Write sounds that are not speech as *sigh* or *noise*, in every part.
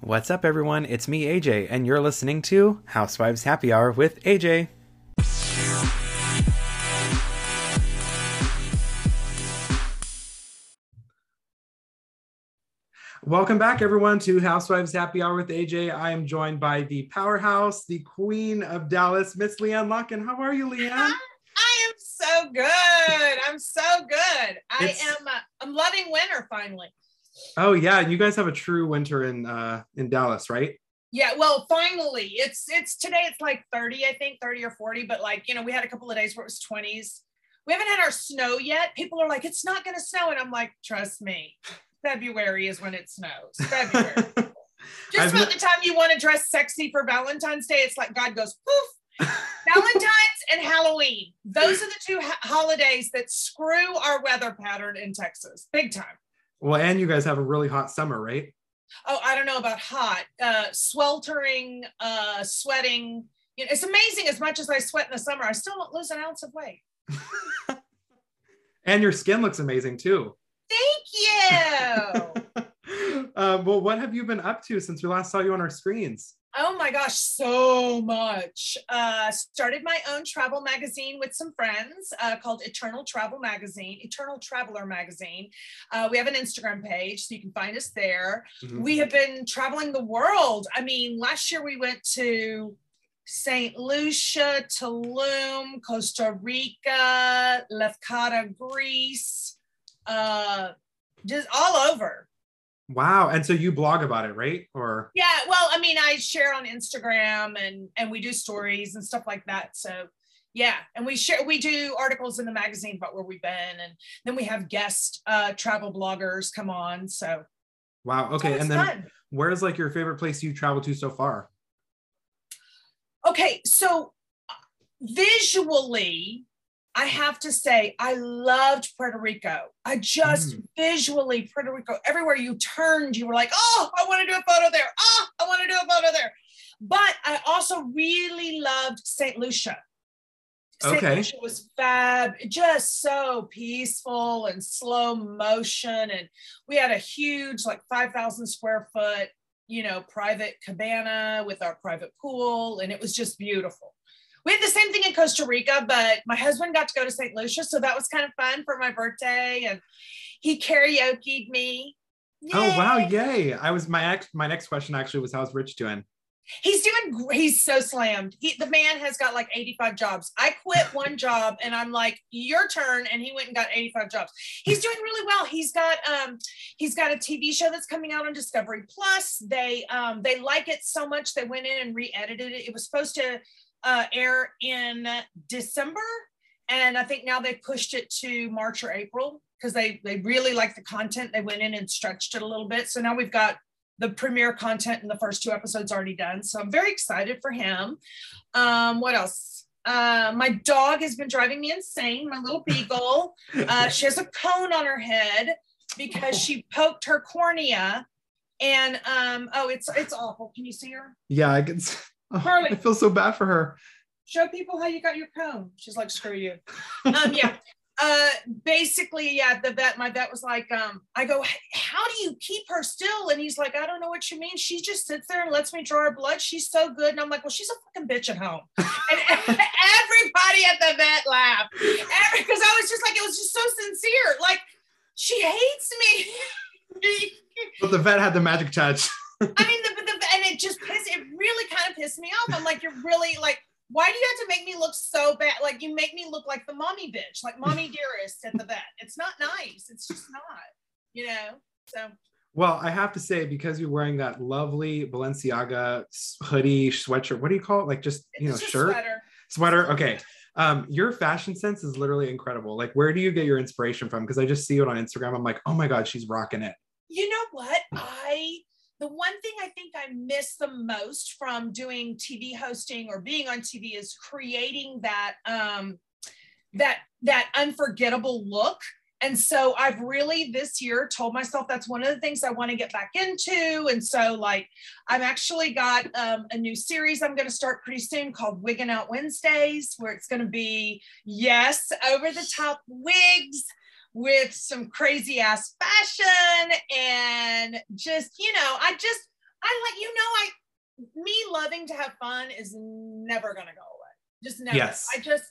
What's up, everyone? It's me, AJ, and you're listening to Housewives Happy Hour with AJ. Welcome back, everyone, to Housewives Happy Hour with AJ. I am joined by the powerhouse, the queen of Dallas, Miss LeeAnne Locken. How are you, LeeAnne? I am so good. I'm so good. I It's- am. Uh, I'm loving winter finally. Oh yeah, you guys have a true winter in uh, in Dallas, right? Yeah. Well, finally, it's it's today. It's like 30, I think, 30 or 40. But like you know, we had a couple of days where it was 20s. We haven't had our snow yet. People are like, it's not going to snow, and I'm like, trust me. February is when it snows. February. *laughs* Just I've about the time you want to dress sexy for Valentine's Day, it's like God goes poof. *laughs* Valentine's and Halloween. Those are the two ha- holidays that screw our weather pattern in Texas, big time. Well, and you guys have a really hot summer, right? Oh, I don't know about hot, uh, sweltering, uh, sweating. You know, it's amazing. As much as I sweat in the summer, I still don't lose an ounce of weight. *laughs* And your skin looks amazing too. Thank you. *laughs* uh, well, what have you been up to since we last saw you on our screens? Oh my gosh, so much. Uh, started my own travel magazine with some friends uh, called Eternal Travel Magazine, Eternal Traveler Magazine. Uh, we have an Instagram page, so you can find us there. Mhm. We have been traveling the world. I mean, last year we went to St. Lucia, Tulum, Costa Rica, Lefkada, Greece, uh, just all over. Wow. And so you blog about it, right? Or Yeah, well, I mean, I share on Instagram and and we do stories and stuff like that. So yeah, and we share we do articles in the magazine about where we've been, and then we have guest uh, travel bloggers come on. So wow. Okay. it's and then fun. where's like your favorite place you traveled to so far? Okay, so uh, visually, I have to say I loved Puerto Rico. I just Mm. visually Puerto Rico. Everywhere you turned, you were like, "Oh, I want to do a photo there. Oh, I want to do a photo there." But I also really loved St. Lucia. St. Okay. Lucia was fab, just so peaceful and slow motion. And we had a huge, like 5,000 square foot, you know, private cabana with our private pool. And it was just beautiful. We had the same thing in Costa Rica, but my husband got to go to St. Lucia. So that was kind of fun for my birthday. And he karaoke'd me. Oh wow, Yay! yay. I was my ex my next question actually was how's Rich doing? He's doing he's so slammed. He the man has got like 85 jobs. I quit *laughs* one job and I'm like, your turn. And he went and got 85 jobs. He's doing really well. He's got um he's got a TV show that's coming out on Discovery Plus. They um they like it so much they went in and re-edited it. It was supposed to uh air in December. And I think now they pushed it to March or April because they they really like the content. They went in and stretched it a little bit. So now we've got the premiere content in the first two episodes already done. So I'm very excited for him. Um, what else? Uh, my dog has been driving me insane. My little beagle. *laughs* Uh, she has a cone on her head because she poked her cornea. And um, oh, it's it's awful. Can you see her? Yeah, I can oh, Harley. I feel so bad for her. show people how you got your cone. She's like, screw you. *laughs* Um, yeah. Uh, basically, yeah, the vet, my vet was like, um, I go, how do you keep her still? And he's like, I don't know what you mean. She just sits there and lets me draw her blood. She's so good. And I'm like, well, she's a fucking bitch at home. *laughs* And *laughs* everybody at the vet laughed because I was just like, it was just so sincere. Like, she hates me. But the vet had the magic touch. I mean, the, the, and it just pissed, it really kind of pissed me off. I'm like, you're really like, why do you have to make me look so bad? Like, you make me look like the mommy bitch, like mommy *laughs* dearest at the vet. It's not nice. It's just not, you know? So, Well, I have to say, because you're wearing that lovely Balenciaga hoodie, sweatshirt, what do you call it? Like just, you know, just shirt, sweater. sweater. Okay. Um, your fashion sense is literally incredible. Like, where do you get your inspiration from? Because I just see it on Instagram. I'm like, oh my God, she's rocking it. You know what? I, the one thing I think I miss the most from doing TV hosting or being on TV is creating that, um, that, that unforgettable look. And so I've really this year told myself that's one of the things I want to get back into. And so, like, I've actually got um, a new series I'm going to start pretty soon called Wigging Out Wednesdays, where it's going to be, yes, over the top wigs with some crazy ass fashion and just, you know, I just, I let you know I me loving to have fun is never gonna go away. Just never. Yes. I just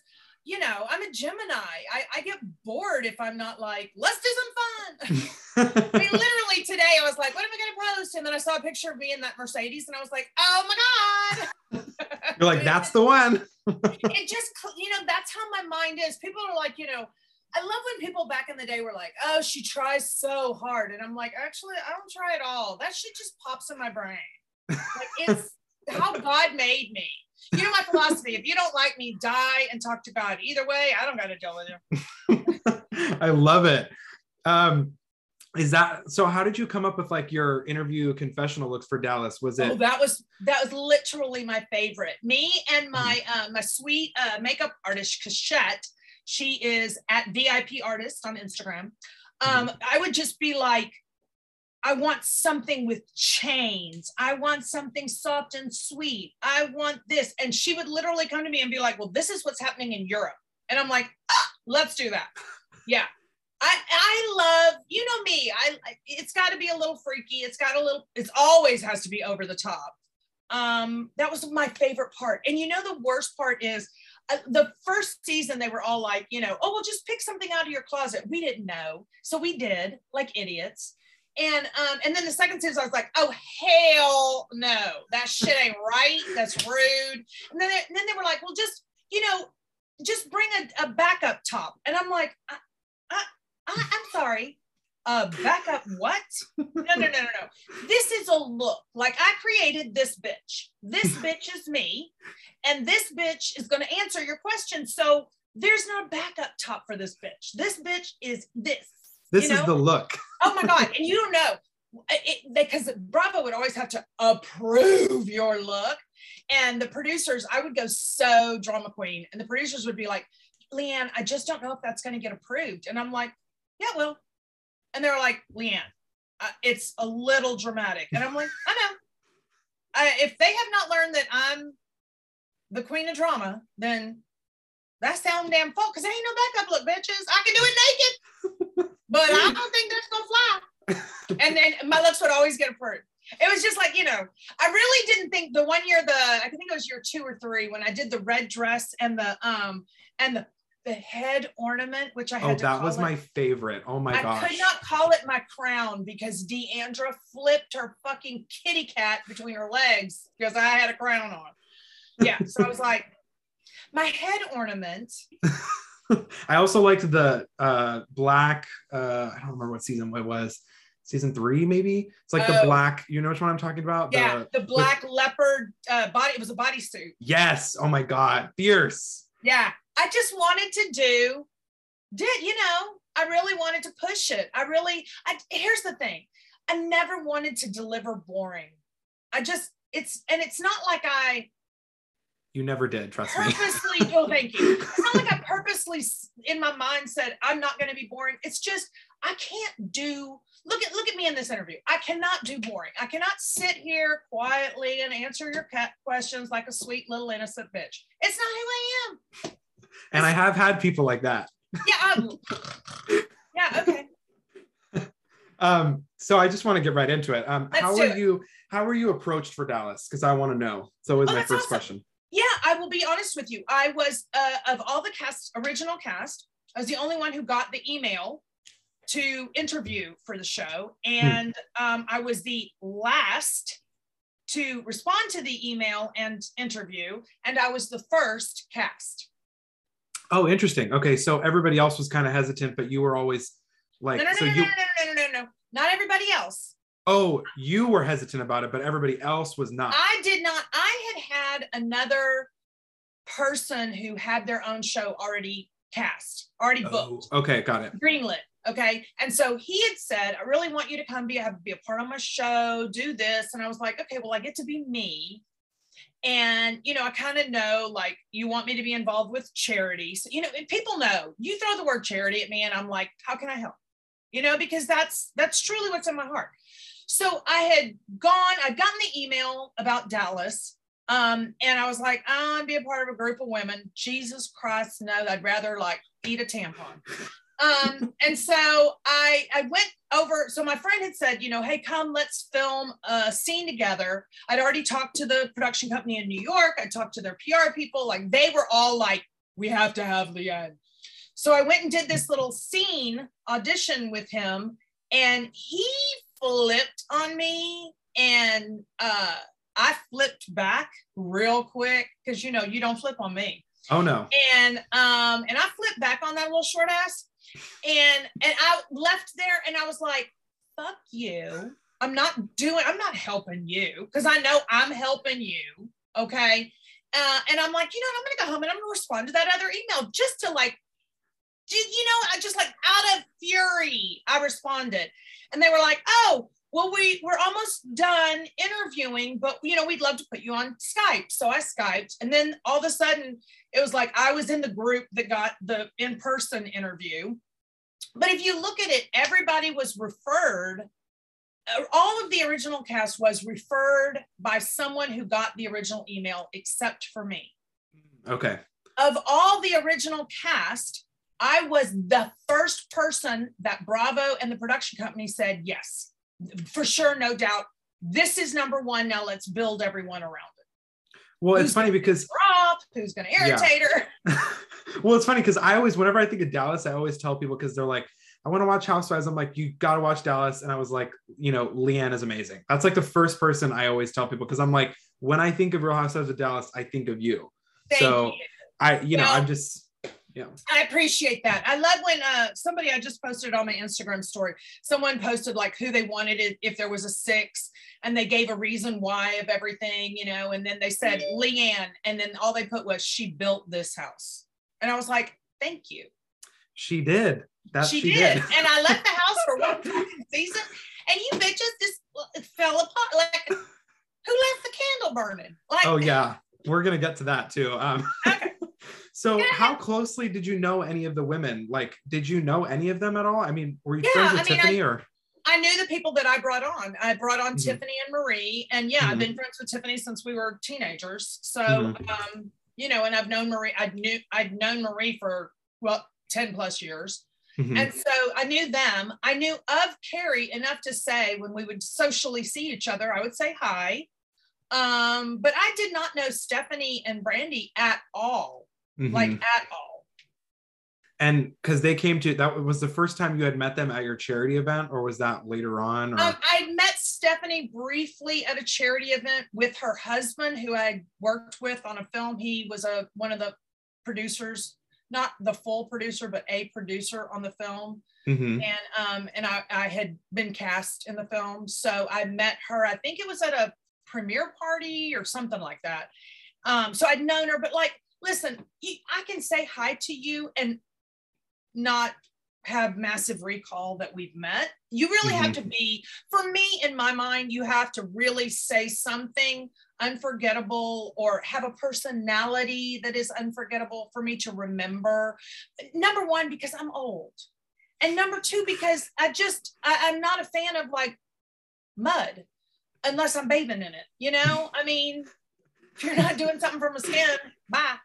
you know I'm a Gemini. I I get bored if I'm not like let's do some fun. *laughs* I mean, literally today I was like, what am I gonna post? And then I saw a picture of me in that Mercedes, and I was like, oh my god. *laughs* You're like, that's the one. *laughs* it just you know that's how my mind is people are like you know i love when people back in the day were like oh she tries so hard and i'm like actually i don't try at all that shit just pops in my brain like it's how god made me you know my philosophy if you don't like me die and talk to god either way i don't got to deal with you *laughs* I love it. Um, is that so? How did you come up with like your interview confessional looks for Dallas? Was it? oh that was that was literally my favorite me and my uh, my sweet uh, makeup artist Cachette she is at vip artist on instagram um, i would just be like I want something with chains. I want something soft and sweet. I want this. And she would literally come to me and be like, Well, this is what's happening in Europe. And I'm like, ah, Let's do that. *laughs* Yeah. I, I love, you know me, I it's got to be a little freaky. It's got a little, it's always has to be over the top. Um, that was my favorite part. And you know, the worst part is the first season, they were all like, you know, oh, well, just pick something out of your closet. We didn't know. So we did, like idiots. And um, and then the second season, I was like, oh hell no, that shit ain't right. That's rude. And then they, and then they were like, well, just you know, just bring a, a backup top. And I'm like, I, I, I, I'm sorry, Uh, a backup what? No, no, no, no, no. This is a look. Like I created this bitch. This *laughs* bitch is me, and this bitch is going to answer your question. So there's no backup top for this bitch. This bitch is this. this you is the look? oh my god *laughs* and you don't know because bravo would always have to approve your look and the producers i would go so drama queen and the producers would be like leanne i just don't know if that's going to get approved and i'm like yeah well and they're like leanne uh, it's a little dramatic and i'm like i know I, if they have not learned that i'm the queen of drama then that's sound damn fault because I ain't no backup look bitches i can do it naked but I don't think that's gonna fly. and then my looks would always get approved. It was just like, you know, I really didn't think the one year, the I think it was year two or three, when I did the red dress and the um and the the head ornament, which I had Oh, that was it. my favorite. Oh my I gosh. I could not call it my crown because D'Andra flipped her fucking kitty cat between her legs because I had a crown on. Yeah, so I was like, *laughs* my head ornament. *laughs* I also liked the uh black uh I don't remember what season it was. Season three, maybe. It's like the Oh. black, you know which one I'm talking about? Yeah, The, the black leopard uh, body. It was a bodysuit. yes. Oh my god. Fierce. Yeah, I just wanted to do, did you know? I really wanted to push it. I really. I, here's the thing. I never wanted to deliver boring. I just it's and it's not like I You never did, trust me. purposely. *laughs* oh, thank you. It's not like I purposely in my mind said I'm not going to be boring. It's just I can't do. Look at look at me in this interview. I cannot do boring. I cannot sit here quietly and answer your questions like a sweet little innocent bitch. It's not who I am. And I have had people like that. Yeah. I'm, *laughs* yeah. Okay. Um, so I just want to get right into it. Um, Let's how were it. you how were you approached for Dallas? Because I want to know. So is Oh, my first awesome. question. Yeah, I will be honest with you. I was uh, of all the cast, original cast, I was the only one who got the email to interview for the show, and um, I was the last to respond to the email and interview, and I was the first cast. Oh, interesting. Okay, so everybody else was kind of hesitant, but you were always like No, no, no, so no, you no, no, no, no, no, no, not everybody else. oh, you were hesitant about it, but everybody else was not. I did not. I had had another person who had their own show already cast, already oh, booked. Oh, okay, got it. greenlit. Okay. And so he had said, I really want you to come be, have, be a part of my show, do this. And I was like, okay, well, I get to be me. And, you know, I kind of know like you want me to be involved with charities. You know, people know you throw the word charity at me and I'm like, how can I help? You know, because that's that's truly what's in my heart. So I had gone, I'd gotten the email about Dallas. Um, and I was like, I want to be a part of a group of women. Jesus Christ, no, I'd rather like eat a tampon. Um, and so I I went over. So my friend had said, you know, hey, come, let's film a scene together. I'd already talked to the production company in New York. I talked to their PR people. Like they were all like, we have to have LeeAnne. So I went and did this little scene audition with him, and he flipped on me, and uh, I flipped back real quick because you know you don't flip on me. Oh no. And um, and I flipped back on that little short ass, and and I left there, and I was like, "Fuck you! I'm not doing. I'm not helping you because I know I'm helping you. Okay." Uh, and I'm like, you know, I'm gonna go home and I'm gonna respond to that other email just to like, you know, I just like out of fury, I responded, and they were like, oh, well, we we're almost done interviewing, but you know, we'd love to put you on Skype. So I Skyped, and then all of a sudden, it was like I was in the group that got the in-person interview. But if you look at it, everybody was referred. uh, All of the original cast was referred by someone who got the original email, except for me. Okay. Of all the original cast, I was the first person that Bravo and the production company said yes for sure, no doubt. This is number one. Now let's build everyone around it. Well, it's funny because who's going to irritate her? *laughs* well, it's funny because I always, whenever I think of Dallas, I always tell people because they're like, I want to watch Housewives. I'm like, you got to watch Dallas. And I was like, you know, LeeAnne is amazing. That's like the first person I always tell people because I'm like, when I think of Real Housewives of Dallas, I think of you. Thank so you. I, you know, Well- I'm just, yeah. I appreciate that. I love when uh, somebody I just posted on my Instagram story. Someone posted like who they wanted it if there was a six, and they gave a reason why of everything, you know. And then they said LeeAnne, and then all they put was she built this house, and I was like, thank you. She did. That she, she, did. did. and I left the house for one *laughs* fucking season, and you bitches just fell apart. Like who left the candle burning? Like oh yeah. We're gonna get to that too. Um Okay. So how closely did you know any of the women? Like, did you know any of them at all? I mean, were you Yeah, friends with I mean, Tiffany or I knew the people that I brought on. I brought on Mhm. Tiffany and Marie, and yeah, I've Mhm. been friends with Tiffany since we were teenagers. So, Mhm. um, you know, and I've known Marie. I knew I'd known Marie for well ten plus years, Mhm. and so I knew them. I knew of Cary enough to say when we would socially see each other, I would say hi. Um, but I did not know Stephanie and Brandi at all, Mhm. like at all. and because they came to that was the first time you had met them at your charity event, or was that later on? Or Um, I met Stephanie briefly at a charity event with her husband, who I worked with on a film. He was a one of the producers, not the full producer, but a producer on the film. Mhm. And um, and I, I had been cast in the film, so I met her. I think it was at a premiere party or something like that. Um, so I'd known her, but like, listen, I can say hi to you and not have massive recall that we've met. You really have to mm-hmm. be, for me, in my mind, you have to really say something unforgettable or have a personality that is unforgettable for me to remember. Number one, because I'm old. And number two, because I just, I, I'm not a fan of like mud unless I'm bathing in it. You know, I mean, *laughs* if you're not doing something for my skin, bye.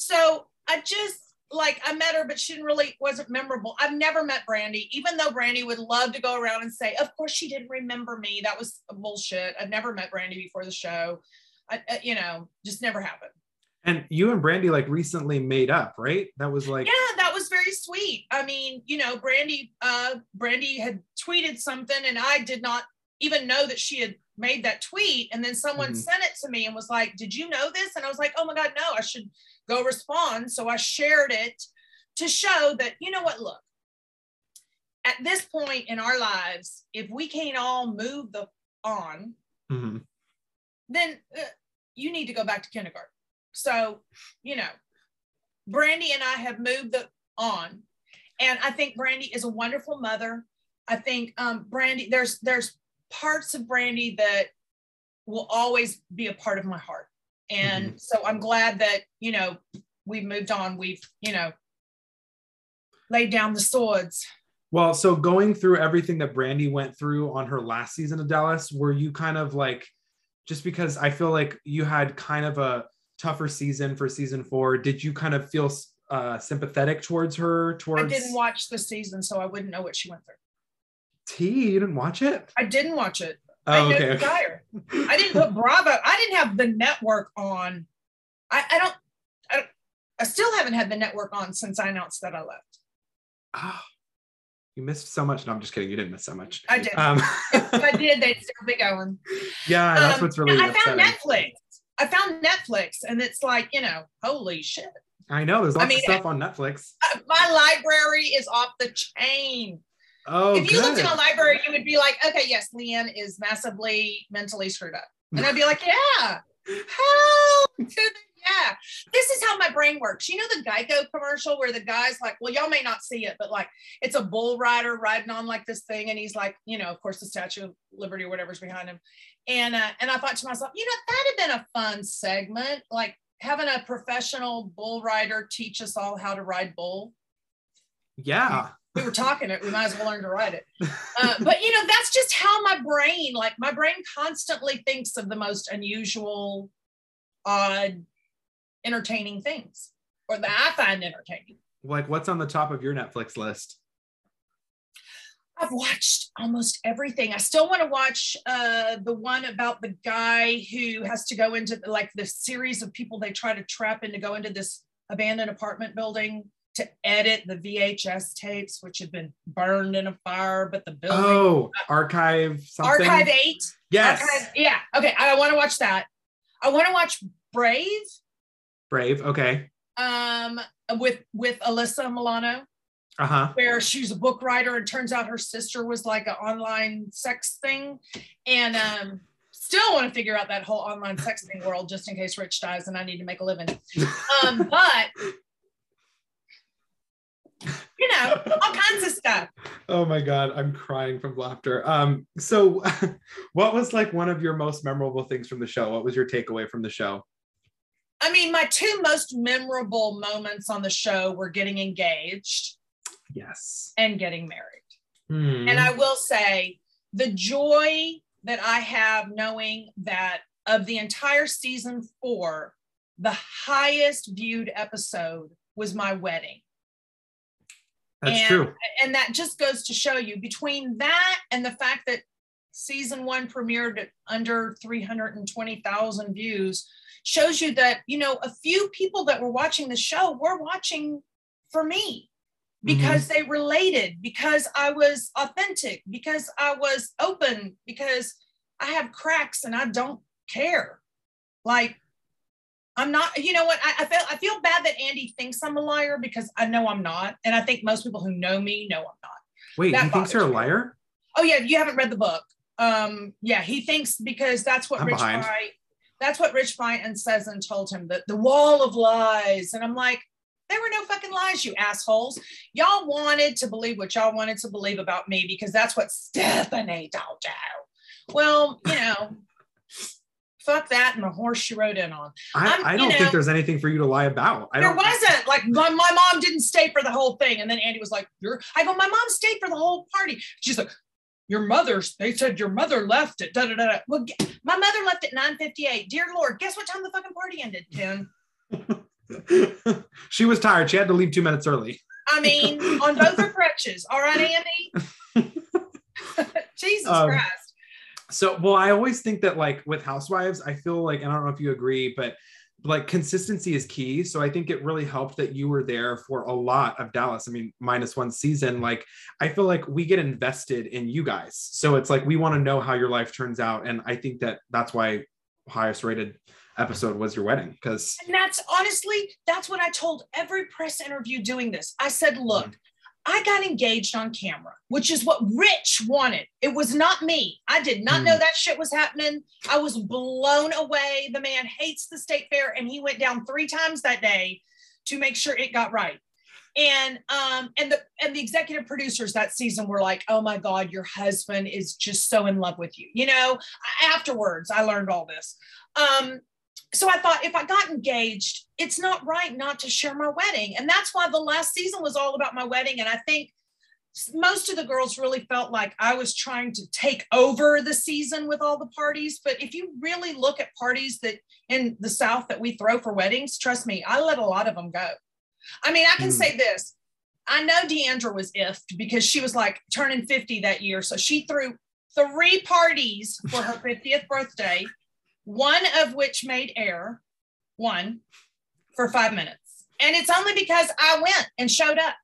So I just like I met her, but she didn't really wasn't memorable. I've never met Brandi, even though Brandi would love to go around and say, "Of course she didn't remember me." That was bullshit. I've never met Brandi before the show. I, I- you know, just never happened. And you and Brandi like recently made up, right? That was like, yeah, that was very sweet. I mean, you know, Brandi, uh, Brandi had tweeted something, and I did not even know that she had made that tweet. And then someone Mhm. sent it to me and was like, "Did you know this?" And I was like, "Oh my god, no! I should go respond." So I shared it to show that you know what? Look, at this point in our lives, if we can't all move the on, Mhm. then uh, you need to go back to kindergarten. So, you know, Brandi and I have moved the, on, and I think Brandi is a wonderful mother. I think um, Brandi, there's there's parts of Brandi that will always be a part of my heart, and so I'm glad that you know we've moved on. We've you know laid down the swords. Well, so going through everything that Brandi went through on her last season of Dallas, were you kind of like, just because I feel like you had kind of a tougher season for season four, did you kind of feel uh, sympathetic towards her. Towards I didn't watch the season, so I wouldn't know what she went through. T. You didn't watch it? I didn't watch it. Oh, I okay. Desire. I didn't put Bravo. I didn't have the network on. I, I don't. I don't. I still haven't had the network on since I announced that I left. Oh, you missed so much. No, I'm just kidding. You didn't miss so much. I did. Um, if I *laughs* did, they'd still be going. yeah, that's Um, what's really. I found. Netflix. I found Netflix, and it's like you know, holy shit! I know there's lots mean, of stuff on Netflix. Uh, My library is off the chain. Oh, if you good. looked in a library, you would be like, okay, yes, LeeAnne is massively mentally screwed up, and I'd be like, *laughs* yeah, the yeah. This is how my brain works. You know the Geico commercial where the guy's like, well, y'all may not see it, but like it's a bull rider riding on like this thing, and he's like, you know, of course, the Statue of Liberty or whatever's behind him, and uh, and I thought to myself, you know, that'd have been a fun segment, like having a professional bull rider teach us all how to ride bull yeah. We were talking it we might as well learn to write it. Uh, but you know that's just how my brain like my brain constantly thinks of the most unusual odd entertaining things or that i find entertaining. Like, what's on the top of your Netflix list? i've watched almost everything. I still want to watch uh, the one about the guy who has to go into like the series of people they try to trap in to go into this abandoned apartment building to edit the vhs tapes which had been burned in a fire but the building Oh, archive something. Archive Eight. Yes. Archive, yeah. Okay. I want to watch that. I want to watch Brazen Brazen. Okay. um, with with Alyssa Milano, Uh huh. where she's a book writer and turns out her sister was like an online sex thing, and um, still want to figure out that whole online sex thing world just in case Rich dies and I need to make a living. *laughs* Um, but you know, all kinds of stuff. Oh my god, I'm crying from laughter. Um, so *laughs* what was like one of your most memorable things from the show? What was your takeaway from the show? I mean, my two most memorable moments on the show were getting engaged Yes. and getting married. Hmm. And I will say the joy that I have knowing that of the entire season four, the highest viewed episode was my wedding. That's and, true. And that just goes to show you between that and the fact that season one premiered at under 320,000 views shows you that, you know, a few people that were watching the show were watching for me mm-hmm. because they related, because I was authentic, because I was open, because I have cracks and I don't care. Like, I'm not, you know what? I, I feel I feel bad that Andy thinks I'm a liar because I know I'm not. And I think most people who know me know I'm not. Wait, that he thinks you're a liar? Oh yeah, you haven't read the book. Um, yeah, he thinks because that's what I'm Rich behind. Bright, that's what Rich Brighton says and told him that the wall of lies. And I'm like, there were no fucking lies, you assholes. Y'all wanted to believe what y'all wanted to believe about me because that's what Stephanie told you. Well, you know, fuck that and the horse she rode in on. I, I don't know- think there's anything for you to lie about. I there wasn't like my, my mom didn't stay for the whole thing. And then Andy was like, You're I go, my mom stayed for the whole party. She's like, Your mother's they said your mother left at da da da. da." Well, my mother left at 9:58. Dear Lord, guess what time the fucking party ended? 10. *laughs* she was tired. She had to leave two minutes early. I mean, on both her crutches. All right, Andy. *laughs* *laughs* Jesus Um, Christ. So, well, I always think that like with Housewives, I feel like, I don't know if you agree, but like consistency is key. So I think it really helped that you were there for a lot of Dallas. I mean, minus one season. Like, I feel like we get invested in you guys. So it's like we want to know how your life turns out. And I think that that's why highest rated episode was your wedding because And that's honestly, that's what I told every press interview doing this. I said, look, mm-hmm. I got engaged on camera, which is what Rich wanted. It was not me. I did not know that shit was happening. I was blown away. The man hates the state fair and he went down three times that day to make sure it got right. And um and the and the executive producers that season were like, "Oh my god, your husband is just so in love with you." You know, afterwards I learned all this. Um so I thought if I got engaged, it's not right not to share my wedding. And that's why the last season was all about my wedding. And I think most of the girls really felt like I was trying to take over the season with all the parties. But if you really look at parties that in the South that we throw for weddings, trust me, I let a lot of them go. I mean, I can Hmm. say this. I know D'Andra was ifed because she was like turning 50 that year. So she threw three parties for her 50th birthday, one of which made air, one for five minutes. And it's only because I went and showed up.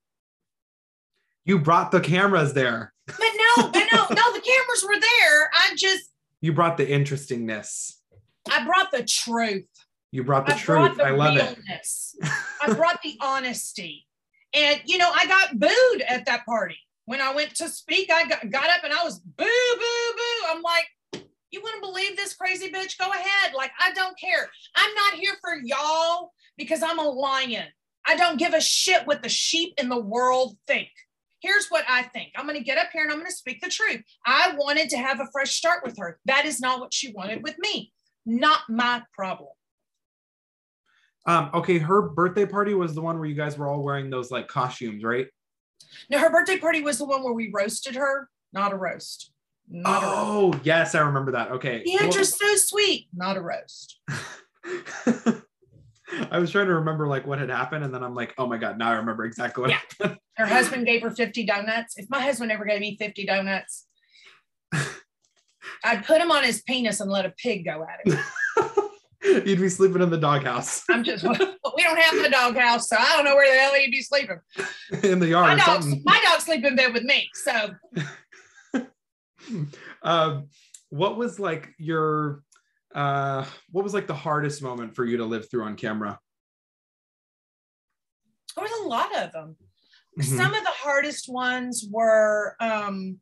You brought the cameras there. But no, but no, *laughs* no, the cameras were there. I just, You brought the interestingness. I brought the truth. You brought the I truth. brought the I love it. I brought the honesty. And, you know, I got booed at that party. When I went to speak, I got, got up and I was boo, boo, boo. I'm like, you wouldn't believe this crazy bitch? Go ahead. Like, I don't care. I'm not here for y'all because I'm a lion. I don't give a shit what the sheep in the world think. Here's what I think. I'm going to get up here and I'm going to speak the truth. I wanted to have a fresh start with her. That is not what she wanted with me. Not my problem. Um, okay, her birthday party was the one where you guys were all wearing those like costumes, right? No, her birthday party was the one where we roasted her, not a roast. Not a roast. Oh, yes, I remember that. Okay. D'Andra's so sweet, not a roast. *laughs* I was trying to remember like what had happened, and then I'm like, oh my god, now I remember exactly what Yeah. happened. *laughs* Her husband gave her 50 donuts. If my husband ever gave me 50 donuts, *laughs* I'd put him on his penis and let a pig go at him. You'd be sleeping in the doghouse I'm just, we don't have a doghouse, so I don't know where the hell he'd be sleeping. in the yard or dog, something. my dog sleep in bed with me. So *clears throat* um, what was like your uh what was like the hardest moment for you to live through on camera? there was a lot of them. Mhm. some of the hardest ones were um,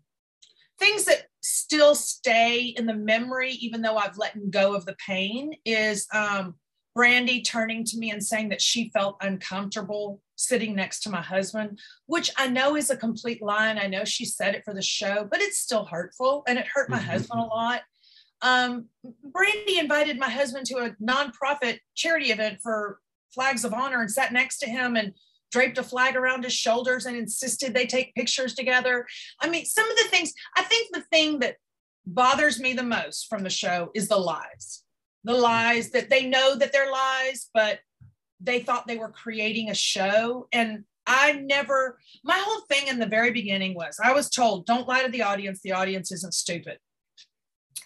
things that still stay in the memory even though i've let go of the pain is um, brandy turning to me and saying that she felt uncomfortable sitting next to my husband which i know is a complete lie and i know she said it for the show but it's still hurtful and it hurt my Mhm. husband a lot um, brandy invited my husband to a nonprofit charity event for flags of honor and sat next to him and draped a flag around his shoulders and insisted they take pictures together. I mean, some of the things, I think the thing that bothers me the most from the show is the lies. The lies that they know that they're lies, but they thought they were creating a show. And I never, my whole thing in the very beginning was I was told, don't lie to the audience. The audience isn't stupid.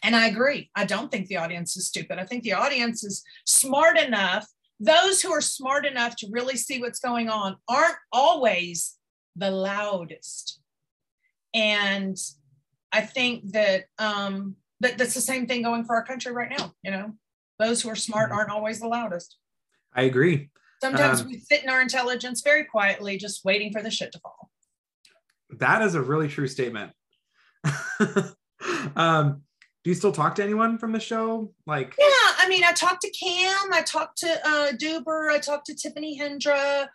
And I agree. I don't think the audience is stupid. I think the audience is smart enough those who are smart enough to really see what's going on aren't always the loudest and i think that um that that's the same thing going for our country right now you know those who are smart aren't always the loudest I agree. sometimes Um, we sit in our intelligence very quietly just waiting for the shit to fall That is a really true statement. *laughs* um, do you still talk to anyone from the show? Like, yeah i mean i talked to cam i talked to uh Deuber i talked to tiffany hendra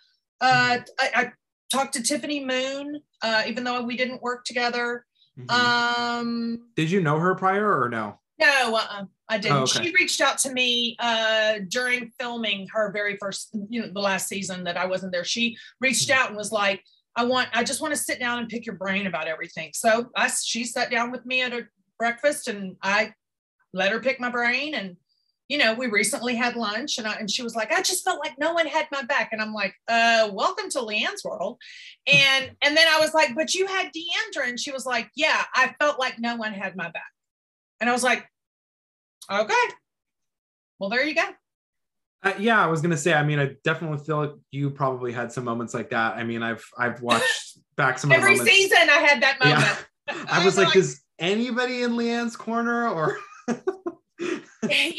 uh I, I talked to tiffany moon uh even though we didn't work together mhm. Um, did you know her prior or no? no, uh-uh, I didn't. Oh, okay. She reached out to me uh, during filming her very first, you know, the last season that I wasn't there. She reached Mm-hmm. out and was like, "I want, I just want to sit down and pick your brain about everything." So I, she sat down with me at a breakfast, and I let her pick my brain. And you know, we recently had lunch, and I, and she was like, "I just felt like no one had my back," and I'm like, "Uh, welcome to LeeAnne's world." And and then I was like, "But you had D'Andra," and she was like, "Yeah, I felt like no one had my back." And I was like, okay, well, there you go. Uh, yeah, I was gonna say. I mean, I definitely feel like you probably had some moments like that. I mean, I've I've *laughs* watched back some Every moments. season I had that moment. Yeah, *laughs* I was like, *laughs* does anybody in LeeAnne's corner or? you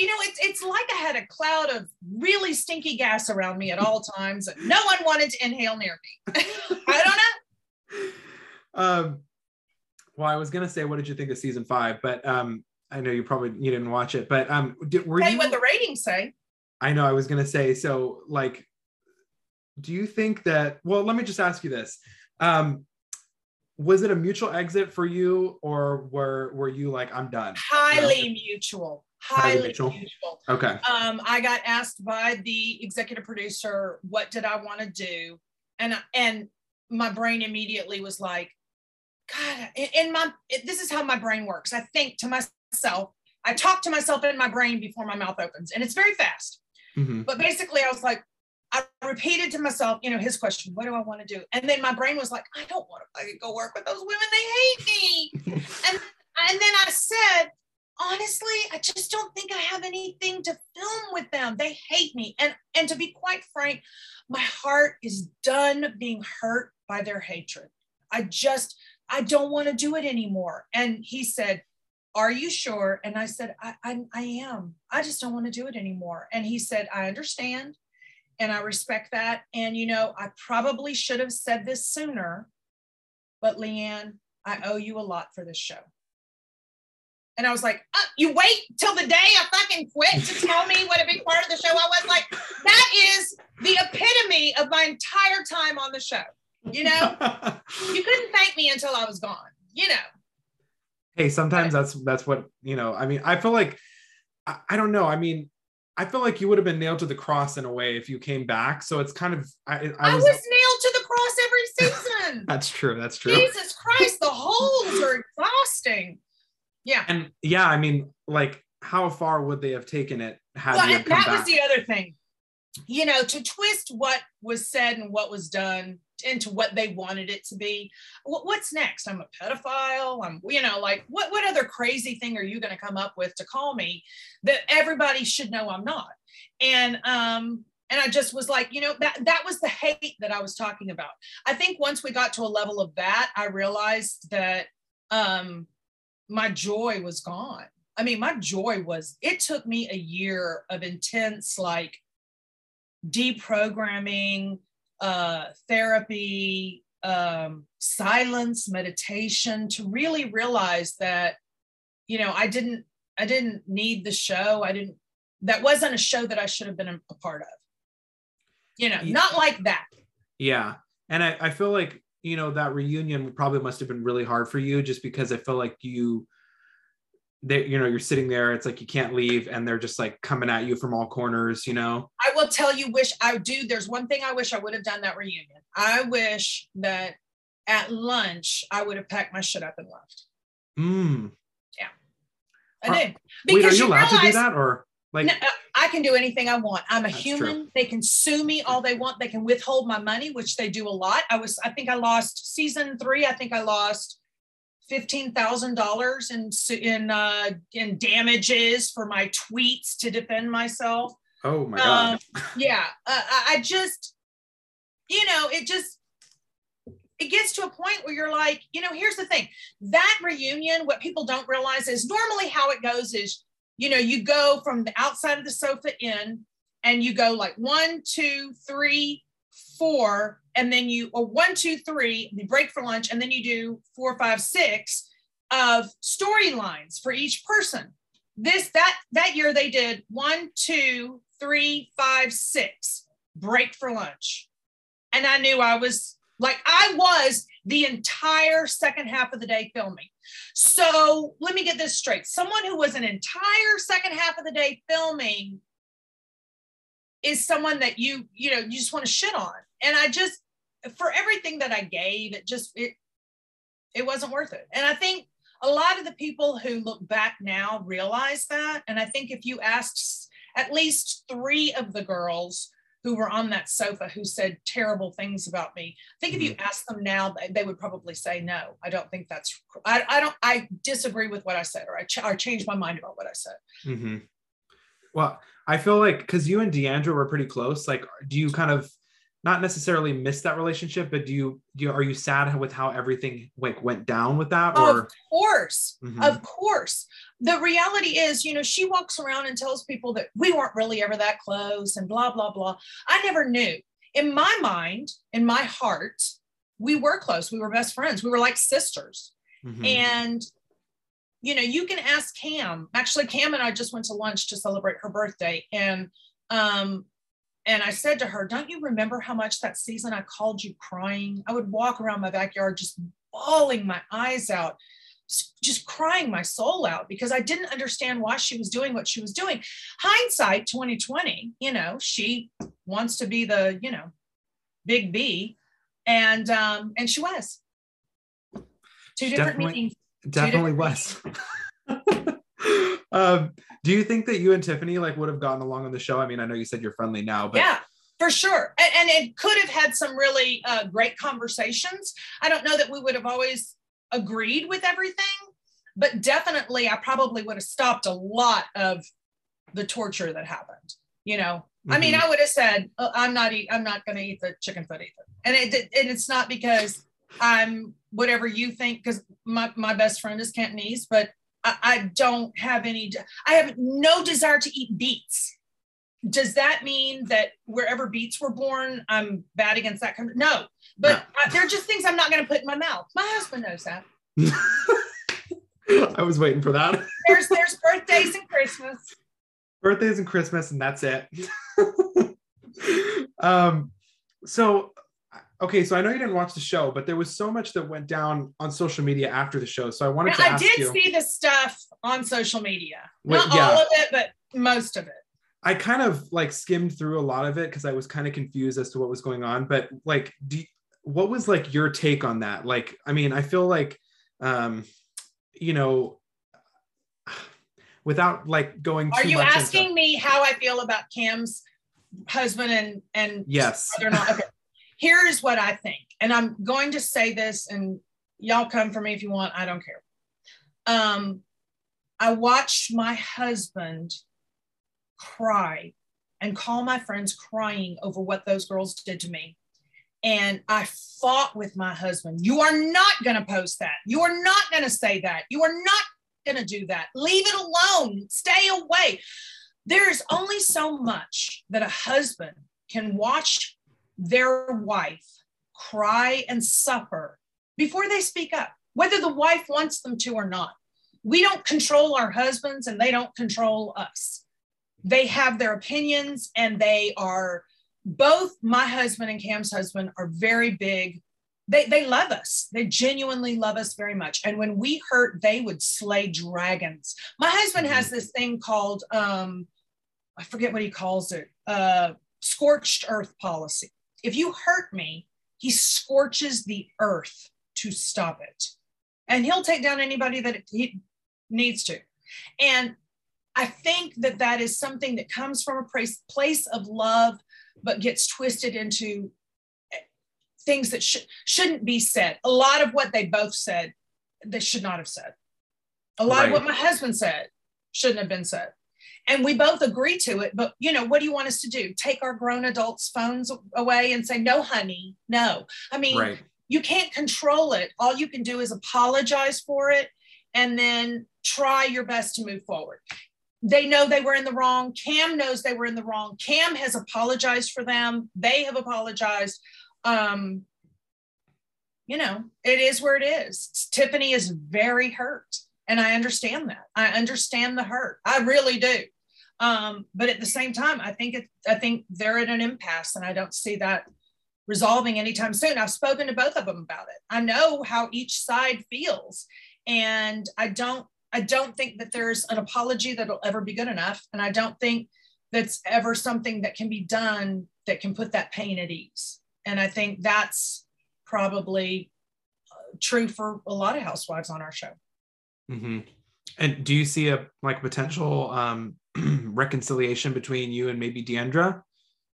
know, it's it's like I had a cloud of really stinky gas around me at all times. and No one wanted to inhale near me. I don't know. um, well, I was gonna say, what did you think of season five? But um, I know you probably you didn't watch it. But um, did, were Tell you? what the ratings say. I know I was gonna say. So, like, do you think that? Well, let me just ask you this. Um, was it a mutual exit for you, or were were you like, I'm done? Highly mutual. Highly Highly mutual. mutual. Okay. um, I got asked by the executive producer, what did I want to do? And, and my brain immediately was like, God, in- in my, this is how my brain works. I think to myself, I talk to myself in my brain before my mouth opens and it's very fast. Mhm. But basically I was like, I repeated to myself, you know, his question, what do I want to do? And then my brain was like, I don't want to go work with those women. They hate me. *laughs* and, and then I said, honestly, I just don't think I have anything to film with them. They hate me. And, and to be quite frank, my heart is done being hurt by their hatred. I just, I don't want to do it anymore. And he said, Are you sure? And I said, I, I, I am. I just don't want to do it anymore. And he said, I understand and I respect that. And, you know, I probably should have said this sooner, but LeeAnne, I owe you a lot for this show. And I was like, uh, you wait till the day I fucking quit to tell me what a big part of the show I was like, that is the epitome of my entire time on the show. You know, *laughs* you couldn't thank me until I was gone, you know. Hey, sometimes that's that's what, you know, I mean, I feel like I, I don't know. I mean, I feel like you would have been nailed to the cross in a way if you came back. So it's kind of I, I, I was, was, nailed to the cross every season. *laughs* that's true. That's true. Jesus Christ, the holes are exhausting. Yeah. And yeah, I mean, like, how far would they have taken it had well, you that back? was the other thing. You know, to twist what was said and what was done into what they wanted it to be. What's next? I'm a pedophile. I'm, you know, like what what other crazy thing are you going to come up with to call me that everybody should know I'm not? And um, and I just was like, you know, that that was the hate that I was talking about. I think once we got to a level of that, I realized that um, my joy was gone. I mean, my joy was. It took me a year of intense like deprogramming uh, therapy, um, silence, meditation to really realize that, you know, I didn't, I didn't need the show. I didn't, that wasn't a show that I should have been a part of. You know, not like that. Yeah. And I, I feel like, you know, that reunion probably must have been really hard for you just because I feel like you, they you know you're sitting there it's like you can't leave and they're just like coming at you from all corners you know? I will tell you wish i do there's one thing i wish i would have done that reunion. I wish that at lunch i would have packed my shit up and left. Mm. yeah. I did. because wait are you, you allowed realize, to do that or like no, i can do anything i want. I'm a human true. they can sue me all they want. They can withhold my money which they do a lot. I was i think i lost season three. I think i lost fifteen thousand dollars in in uh, in damages for my tweets to defend myself. Oh my god! Um, *laughs* yeah, uh, I just, you know, it just it gets to a point where you're like, you know, here's the thing: that reunion. What people don't realize is normally how it goes is, you know, you go from the outside of the sofa in, and you go like one, two, three, four, and then you, or one, two, three, you break for lunch, and then you do four, five, six of storylines for each person. This, that, that year they did one, two, three, five, six, break for lunch. And I knew I was like, I was the entire second half of the day filming. So let me get this straight. Someone who was an entire second half of the day filming is someone that you you know you just want to shit on and i just for everything that i gave it just it it wasn't worth it and i think a lot of the people who look back now realize that and i think if you asked at least three of the girls who were on that sofa who said terrible things about me i think if you mm-hmm. ask them now they would probably say no i don't think that's i, I don't i disagree with what i said or i, ch- or change my mind about what i said mm-hmm. well I feel like because you and D'Andra were pretty close. Like, do you kind of not necessarily miss that relationship, but do you do you, are you sad with how everything like went down with that? Or? Of course, mm-hmm. of course. The reality is, you know, she walks around and tells people that we weren't really ever that close and blah blah blah. I never knew. In my mind, in my heart, we were close. We were best friends. We were like sisters. Mm-hmm. And you know, you can ask Cam. Actually, Cam and I just went to lunch to celebrate her birthday. And um, and I said to her, Don't you remember how much that season I called you crying? I would walk around my backyard just bawling my eyes out, just crying my soul out because I didn't understand why she was doing what she was doing. Hindsight 2020, you know, she wants to be the, you know, big B. And um, and she was. Two different Definitely. meetings definitely was. *laughs* um, do you think that you and Tiffany like would have gotten along on the show? I mean, I know you said you're friendly now, but yeah, for sure and, and, it could have had some really uh, great conversations i don't know that we would have always agreed with everything but definitely i probably would have stopped a lot of the torture that happened you know mm-hmm. i mean mm-hmm. i would have said oh, i'm not eat, i'm not going to eat the chicken foot either and it and it's not because i'm whatever you think because my, my best friend is cantonese but I, I don't have any i have no desire to eat beets does that mean that wherever beets were born, I'm bad against that? Kind of, no, but no. I, they're just things I'm not going to put in my mouth. My husband knows that. *laughs* I was waiting for that. *laughs* there's there's birthdays and Christmas. Birthdays and Christmas, and that's it. *laughs* um, so okay, so I know you didn't watch the show, but there was so much that went down on social media after the show. So I wanted to. I did you, see the stuff on social media, not yeah. all of it, but most of it. I kind of like skimmed through a lot of it because I was kind of confused as to what was going on. But like, do, what was like your take on that? Like, I mean, I feel like, um, you know, without like going. Too much. Are you asking into... me how I feel about Cam's husband and and yes, not? Okay, *laughs* here's what I think, and I'm going to say this, and y'all come for me if you want. I don't care. Um, I watched my husband cry and call my friends crying over what those girls did to me. And I fought with my husband. You are not going to post that. You are not going to say that. You are not going to do that. Leave it alone. Stay away. There's only so much that a husband can watch their wife cry and suffer before they speak up, whether the wife wants them to or not. We don't control our husbands and they don't control us they have their opinions and they are both my husband and Cam's husband are very big. They, they love us. They genuinely love us very much. And when we hurt, they would slay dragons. My husband has this thing called, um, I forget what he calls it, uh, scorched earth policy. If you hurt me, he scorches the earth to stop it. And he'll take down anybody that he needs to. And I think that that is something that comes from a place, place of love, but gets twisted into eh, things that sh- shouldn't be said. A lot of what they both said, they should not have said. A lot right. of what my husband said shouldn't have been said. And we both agree to it. But, you know, what do you want us to do? Take our grown adults' phones away and say, no, honey, no. I mean, right. you can't control it. All you can do is apologize for it and then try your best to move forward they know they were in the wrong. Cam knows they were in the wrong. Cam has apologized for them. They have apologized. Um, you know, it is where it is. Tiffany is very hurt. And I understand that. I understand the hurt. I really do. Um, but at the same time, I think it, I think they're at an impasse, and I don't see that resolving anytime soon. I've spoken to both of them about it. I know how each side feels, and I don't I don't think that there's an apology that'll ever be good enough. And I don't think that's ever something that can be done that can put that pain at ease. And I think that's probably uh, true for a lot of housewives on our show. Mm-hmm. And do you see a like potential um, *clears throat* reconciliation between you and maybe D'Andra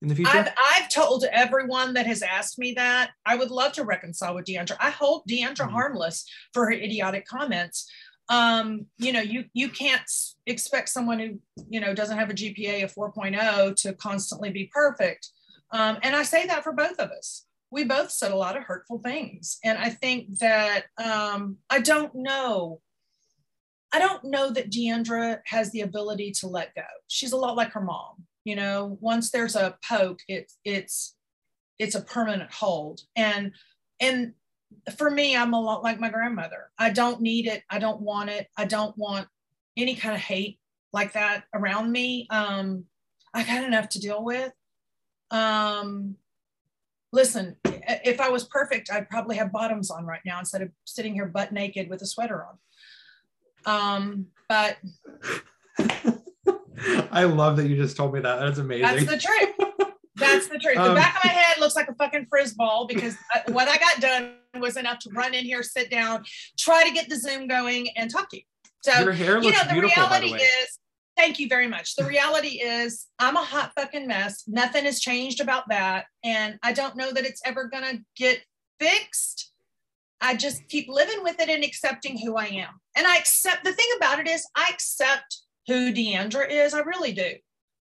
in the future? I've, I've told everyone that has asked me that I would love to reconcile with D'Andra. I hold D'Andra mm-hmm. harmless for her idiotic comments um, you know, you you can't expect someone who you know doesn't have a GPA of 4.0 to constantly be perfect. Um, and I say that for both of us. We both said a lot of hurtful things, and I think that um, I don't know. I don't know that D'Andra has the ability to let go. She's a lot like her mom. You know, once there's a poke, it's it's it's a permanent hold. And and for me, I'm a lot like my grandmother. I don't need it. I don't want it. I don't want any kind of hate like that around me. Um, I've had enough to deal with. Um, listen, if I was perfect, I'd probably have bottoms on right now instead of sitting here butt naked with a sweater on. Um, but *laughs* I love that you just told me that. That's amazing. That's the truth. That's the truth. The um, back of my head looks like a fucking frisball because what I got done was enough to run in here, sit down, try to get the Zoom going, and talk to you. So your hair looks you know, the beautiful, reality the is Thank you very much. The reality is, I'm a hot fucking mess. Nothing has changed about that. And I don't know that it's ever going to get fixed. I just keep living with it and accepting who I am. And I accept the thing about it is, I accept who D'Andra is. I really do.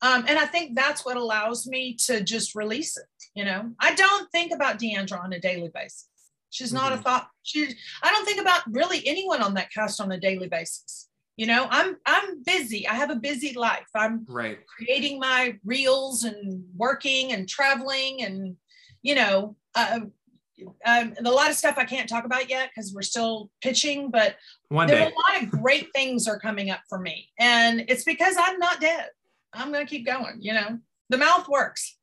Um, and I think that's what allows me to just release it. You know, I don't think about D'Andra on a daily basis. She's not mm-hmm. a thought. She, I don't think about really anyone on that cast on a daily basis you know i'm i'm busy i have a busy life i'm right creating my reels and working and traveling and you know uh, um, a lot of stuff i can't talk about yet because we're still pitching but One there day. a lot of great things are coming up for me and it's because i'm not dead i'm going to keep going you know the mouth works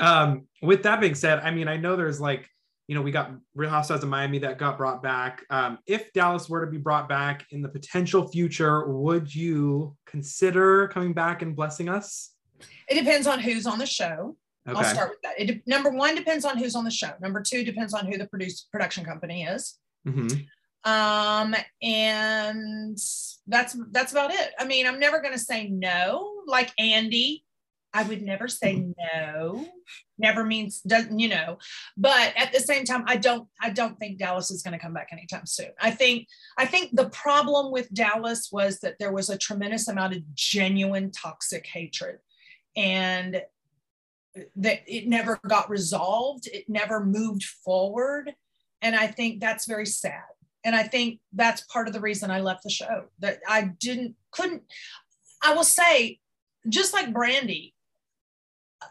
um with that being said i mean i know there's like you know, we got Real Housewives of Miami that got brought back. Um, if Dallas were to be brought back in the potential future, would you consider coming back and blessing us? It depends on who's on the show. Okay. I'll start with that. It, number one depends on who's on the show. Number two depends on who the produce production company is. Mm-hmm. Um, and that's that's about it. I mean, I'm never going to say no. Like Andy, I would never say no. Never means doesn't, you know. But at the same time, I don't I don't think Dallas is going to come back anytime soon. I think I think the problem with Dallas was that there was a tremendous amount of genuine toxic hatred. And that it never got resolved, it never moved forward. And I think that's very sad. And I think that's part of the reason I left the show. That I didn't couldn't I will say just like Brandi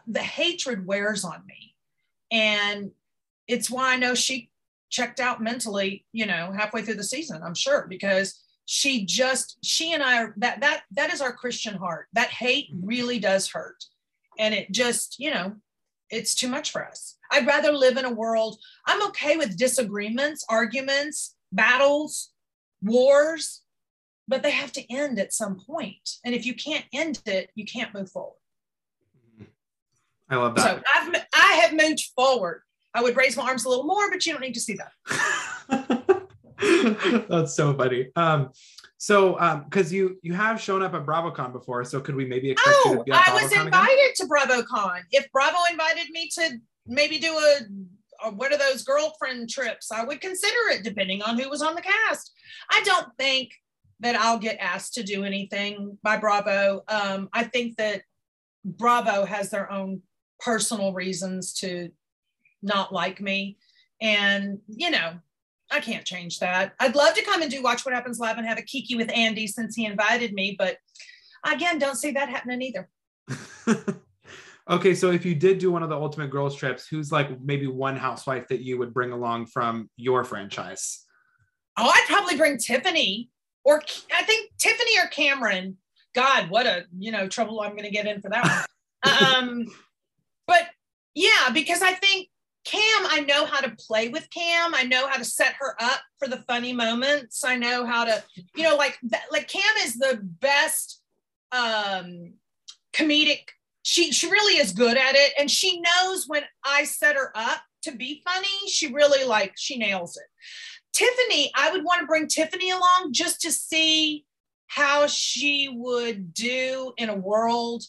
the hatred wears on me. And it's why I know she checked out mentally, you know, halfway through the season, I'm sure, because she just, she and I are that, that, that is our Christian heart. That hate mm-hmm. really does hurt. And it just, you know, it's too much for us. I'd rather live in a world, I'm okay with disagreements, arguments, battles, wars, but they have to end at some point. And if you can't end it, you can't move forward. I love that. So I've I have moved forward. I would raise my arms a little more, but you don't need to see that. *laughs* That's so funny. Um, so um, because you you have shown up at BravoCon before, so could we maybe expect oh, you to be at I was invited again? to BravoCon. If Bravo invited me to maybe do a, a what are those girlfriend trips, I would consider it depending on who was on the cast. I don't think that I'll get asked to do anything by Bravo. Um, I think that Bravo has their own personal reasons to not like me. And, you know, I can't change that. I'd love to come and do Watch What Happens Live and have a kiki with Andy since he invited me, but again, don't see that happening either. *laughs* okay, so if you did do one of the Ultimate Girls trips, who's like maybe one housewife that you would bring along from your franchise? Oh, I'd probably bring Tiffany, or I think Tiffany or Kameron. God, what a you know trouble I'm going to get in for that one. *laughs* um, but yeah, because I think Cam, I know how to play with Cam. I know how to set her up for the funny moments. I know how to, you know, like like Cam is the best um comedic. She she really is good at it. And she knows when I set her up to be funny, she really like she nails it. Tiffany, I would want to bring Tiffany along just to see how she would do in a world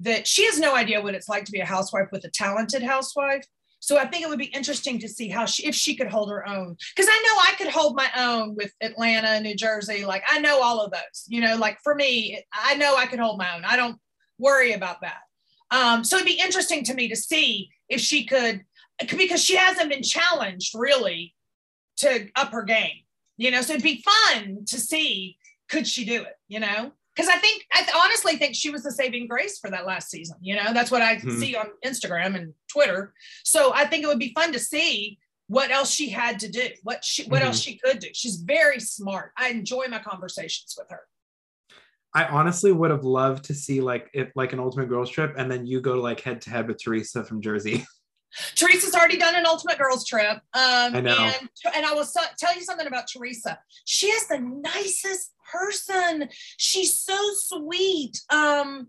that she has no idea what it's like to be a housewife with a talented housewife. So I think it would be interesting to see how she, if she could hold her own. Because I know I could hold my own with Atlanta, New Jersey. Like I know all of those. You know, like for me, I know I could hold my own. I don't worry about that. Um, so it'd be interesting to me to see if she could, because she hasn't been challenged really to up her game. You know, so it'd be fun to see could she do it. You know because I think I honestly think she was the saving grace for that last season. You know, that's what I hmm. see on Instagram and Twitter. So I think it would be fun to see what else she had to do, what she what mm-hmm. else she could do. She's very smart. I enjoy my conversations with her. I honestly would have loved to see like if like an ultimate girls trip and then you go like head to head with Teresa from Jersey. *laughs* Teresa's already done an ultimate girls trip. Um, I know. And, and I will so, tell you something about Teresa. She is the nicest person. She's so sweet. Um,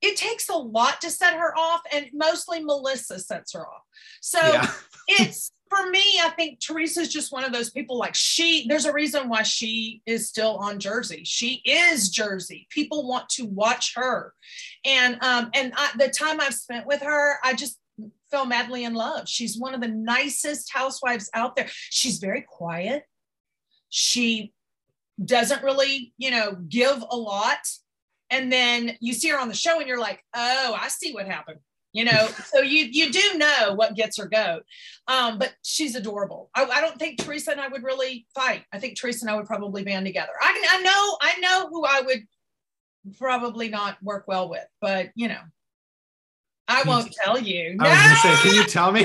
it takes a lot to set her off, and mostly Melissa sets her off. So yeah. *laughs* it's for me, I think Teresa's just one of those people like she, there's a reason why she is still on Jersey. She is Jersey. People want to watch her. And um, and I, the time I've spent with her, I just fell madly in love. She's one of the nicest housewives out there. She's very quiet. She doesn't really, you know, give a lot. And then you see her on the show and you're like, oh, I see what happened you know *laughs* so you you do know what gets her goat um, but she's adorable I, I, don't think teresa and i would really fight i think teresa and i would probably band together i, I know i know who i would probably not work well with but you know i won't tell you i was gonna say can you tell me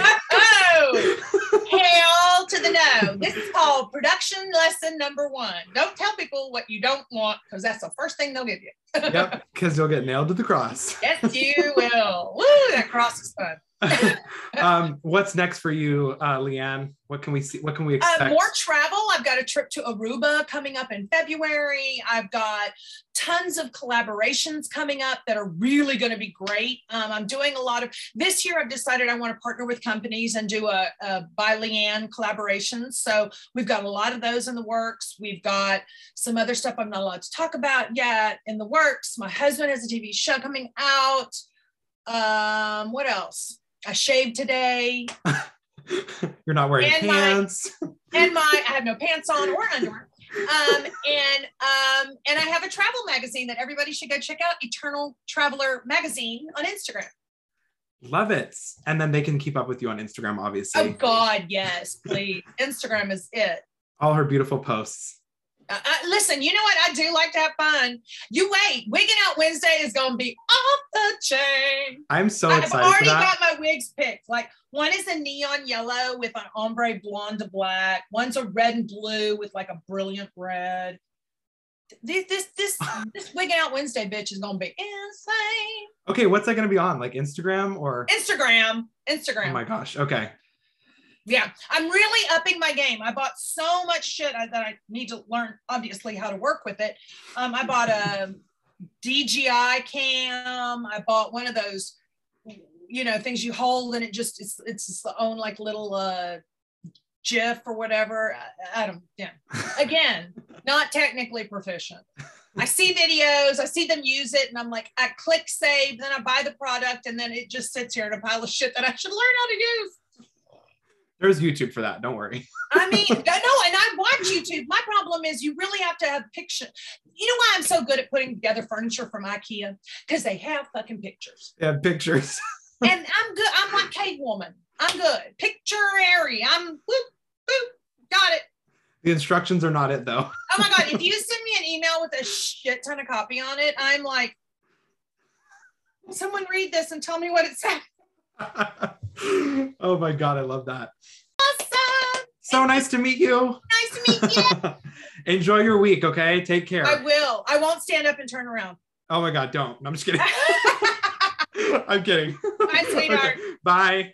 Hell *laughs* to the no. This is called production lesson number one. Don't tell people what you don't want because that's the first thing they'll give you. yep, *laughs* because you'll get nailed to the cross. yes, you *laughs* will. Woo, that cross is fun. *laughs* um, what's next for you, uh, LeeAnne? What can we see? What can we expect? Uh, more travel. I've got a trip to Aruba coming up in February. I've got tons of collaborations coming up that are really going to be great. Um, I'm doing a lot of this year. I've decided I want to partner with companies and do a, a by LeeAnne collaborations. So we've got a lot of those in the works. We've got some other stuff I'm not allowed to talk about yet in the works. My husband has a TV show coming out. Um, what else? I shaved today. *laughs* You're not wearing and pants. My, and my *laughs* I have no pants on or underwear. Um, and um, and I have a travel magazine that everybody should go check out, Eternal Traveler Magazine on Instagram. Love it. And then they can keep up with you on Instagram, obviously. Oh God, yes, please. Instagram is it. All her beautiful posts. Uh, uh, listen, you know what? I do like to have fun. You wait. Wigging out Wednesday is going to be off the chain. I'm so excited. I've already got my wigs picked. Like one is a neon yellow with an ombre blonde to black. One's a red and blue with like a brilliant red. This this this *laughs* this wigging out Wednesday bitch is gonna be insane. Okay, what's that gonna be on? Like Instagram or Instagram? Instagram. Oh my gosh. Okay yeah i'm really upping my game. I bought so much shit that i need to learn obviously how to work with it. Um, i bought a dji cam. I bought one of those you know things you hold and it just it's it's its own like little uh gif or whatever. I, I don't yeah. *laughs* Again not technically proficient. I see videos, I see them use it, and I'm like, I click save, then I buy the product, and then it just sits here in a pile of shit that I should learn how to use. There's YouTube for that. Don't worry. *laughs* I mean, no, and I watch YouTube. My problem is you really have to have picture. You know why I'm so good at putting together furniture from IKEA? Because they have fucking pictures. Yeah, pictures. *laughs* and I'm good. I'm like cave woman. I'm good. Picture area. I'm boop, boop. Got it. The instructions are not it though. *laughs* oh my god! If you send me an email with a shit ton of copy on it, I'm like, someone read this and tell me what it says. *laughs* oh my god, I love that. Awesome. So nice to meet you. Nice to meet you. *laughs* Enjoy your week, okay? Take care. I will. I won't stand up and turn around. Oh my god, don't. I'm just kidding. *laughs* I'm kidding. Bye, sweetheart. Okay. Bye.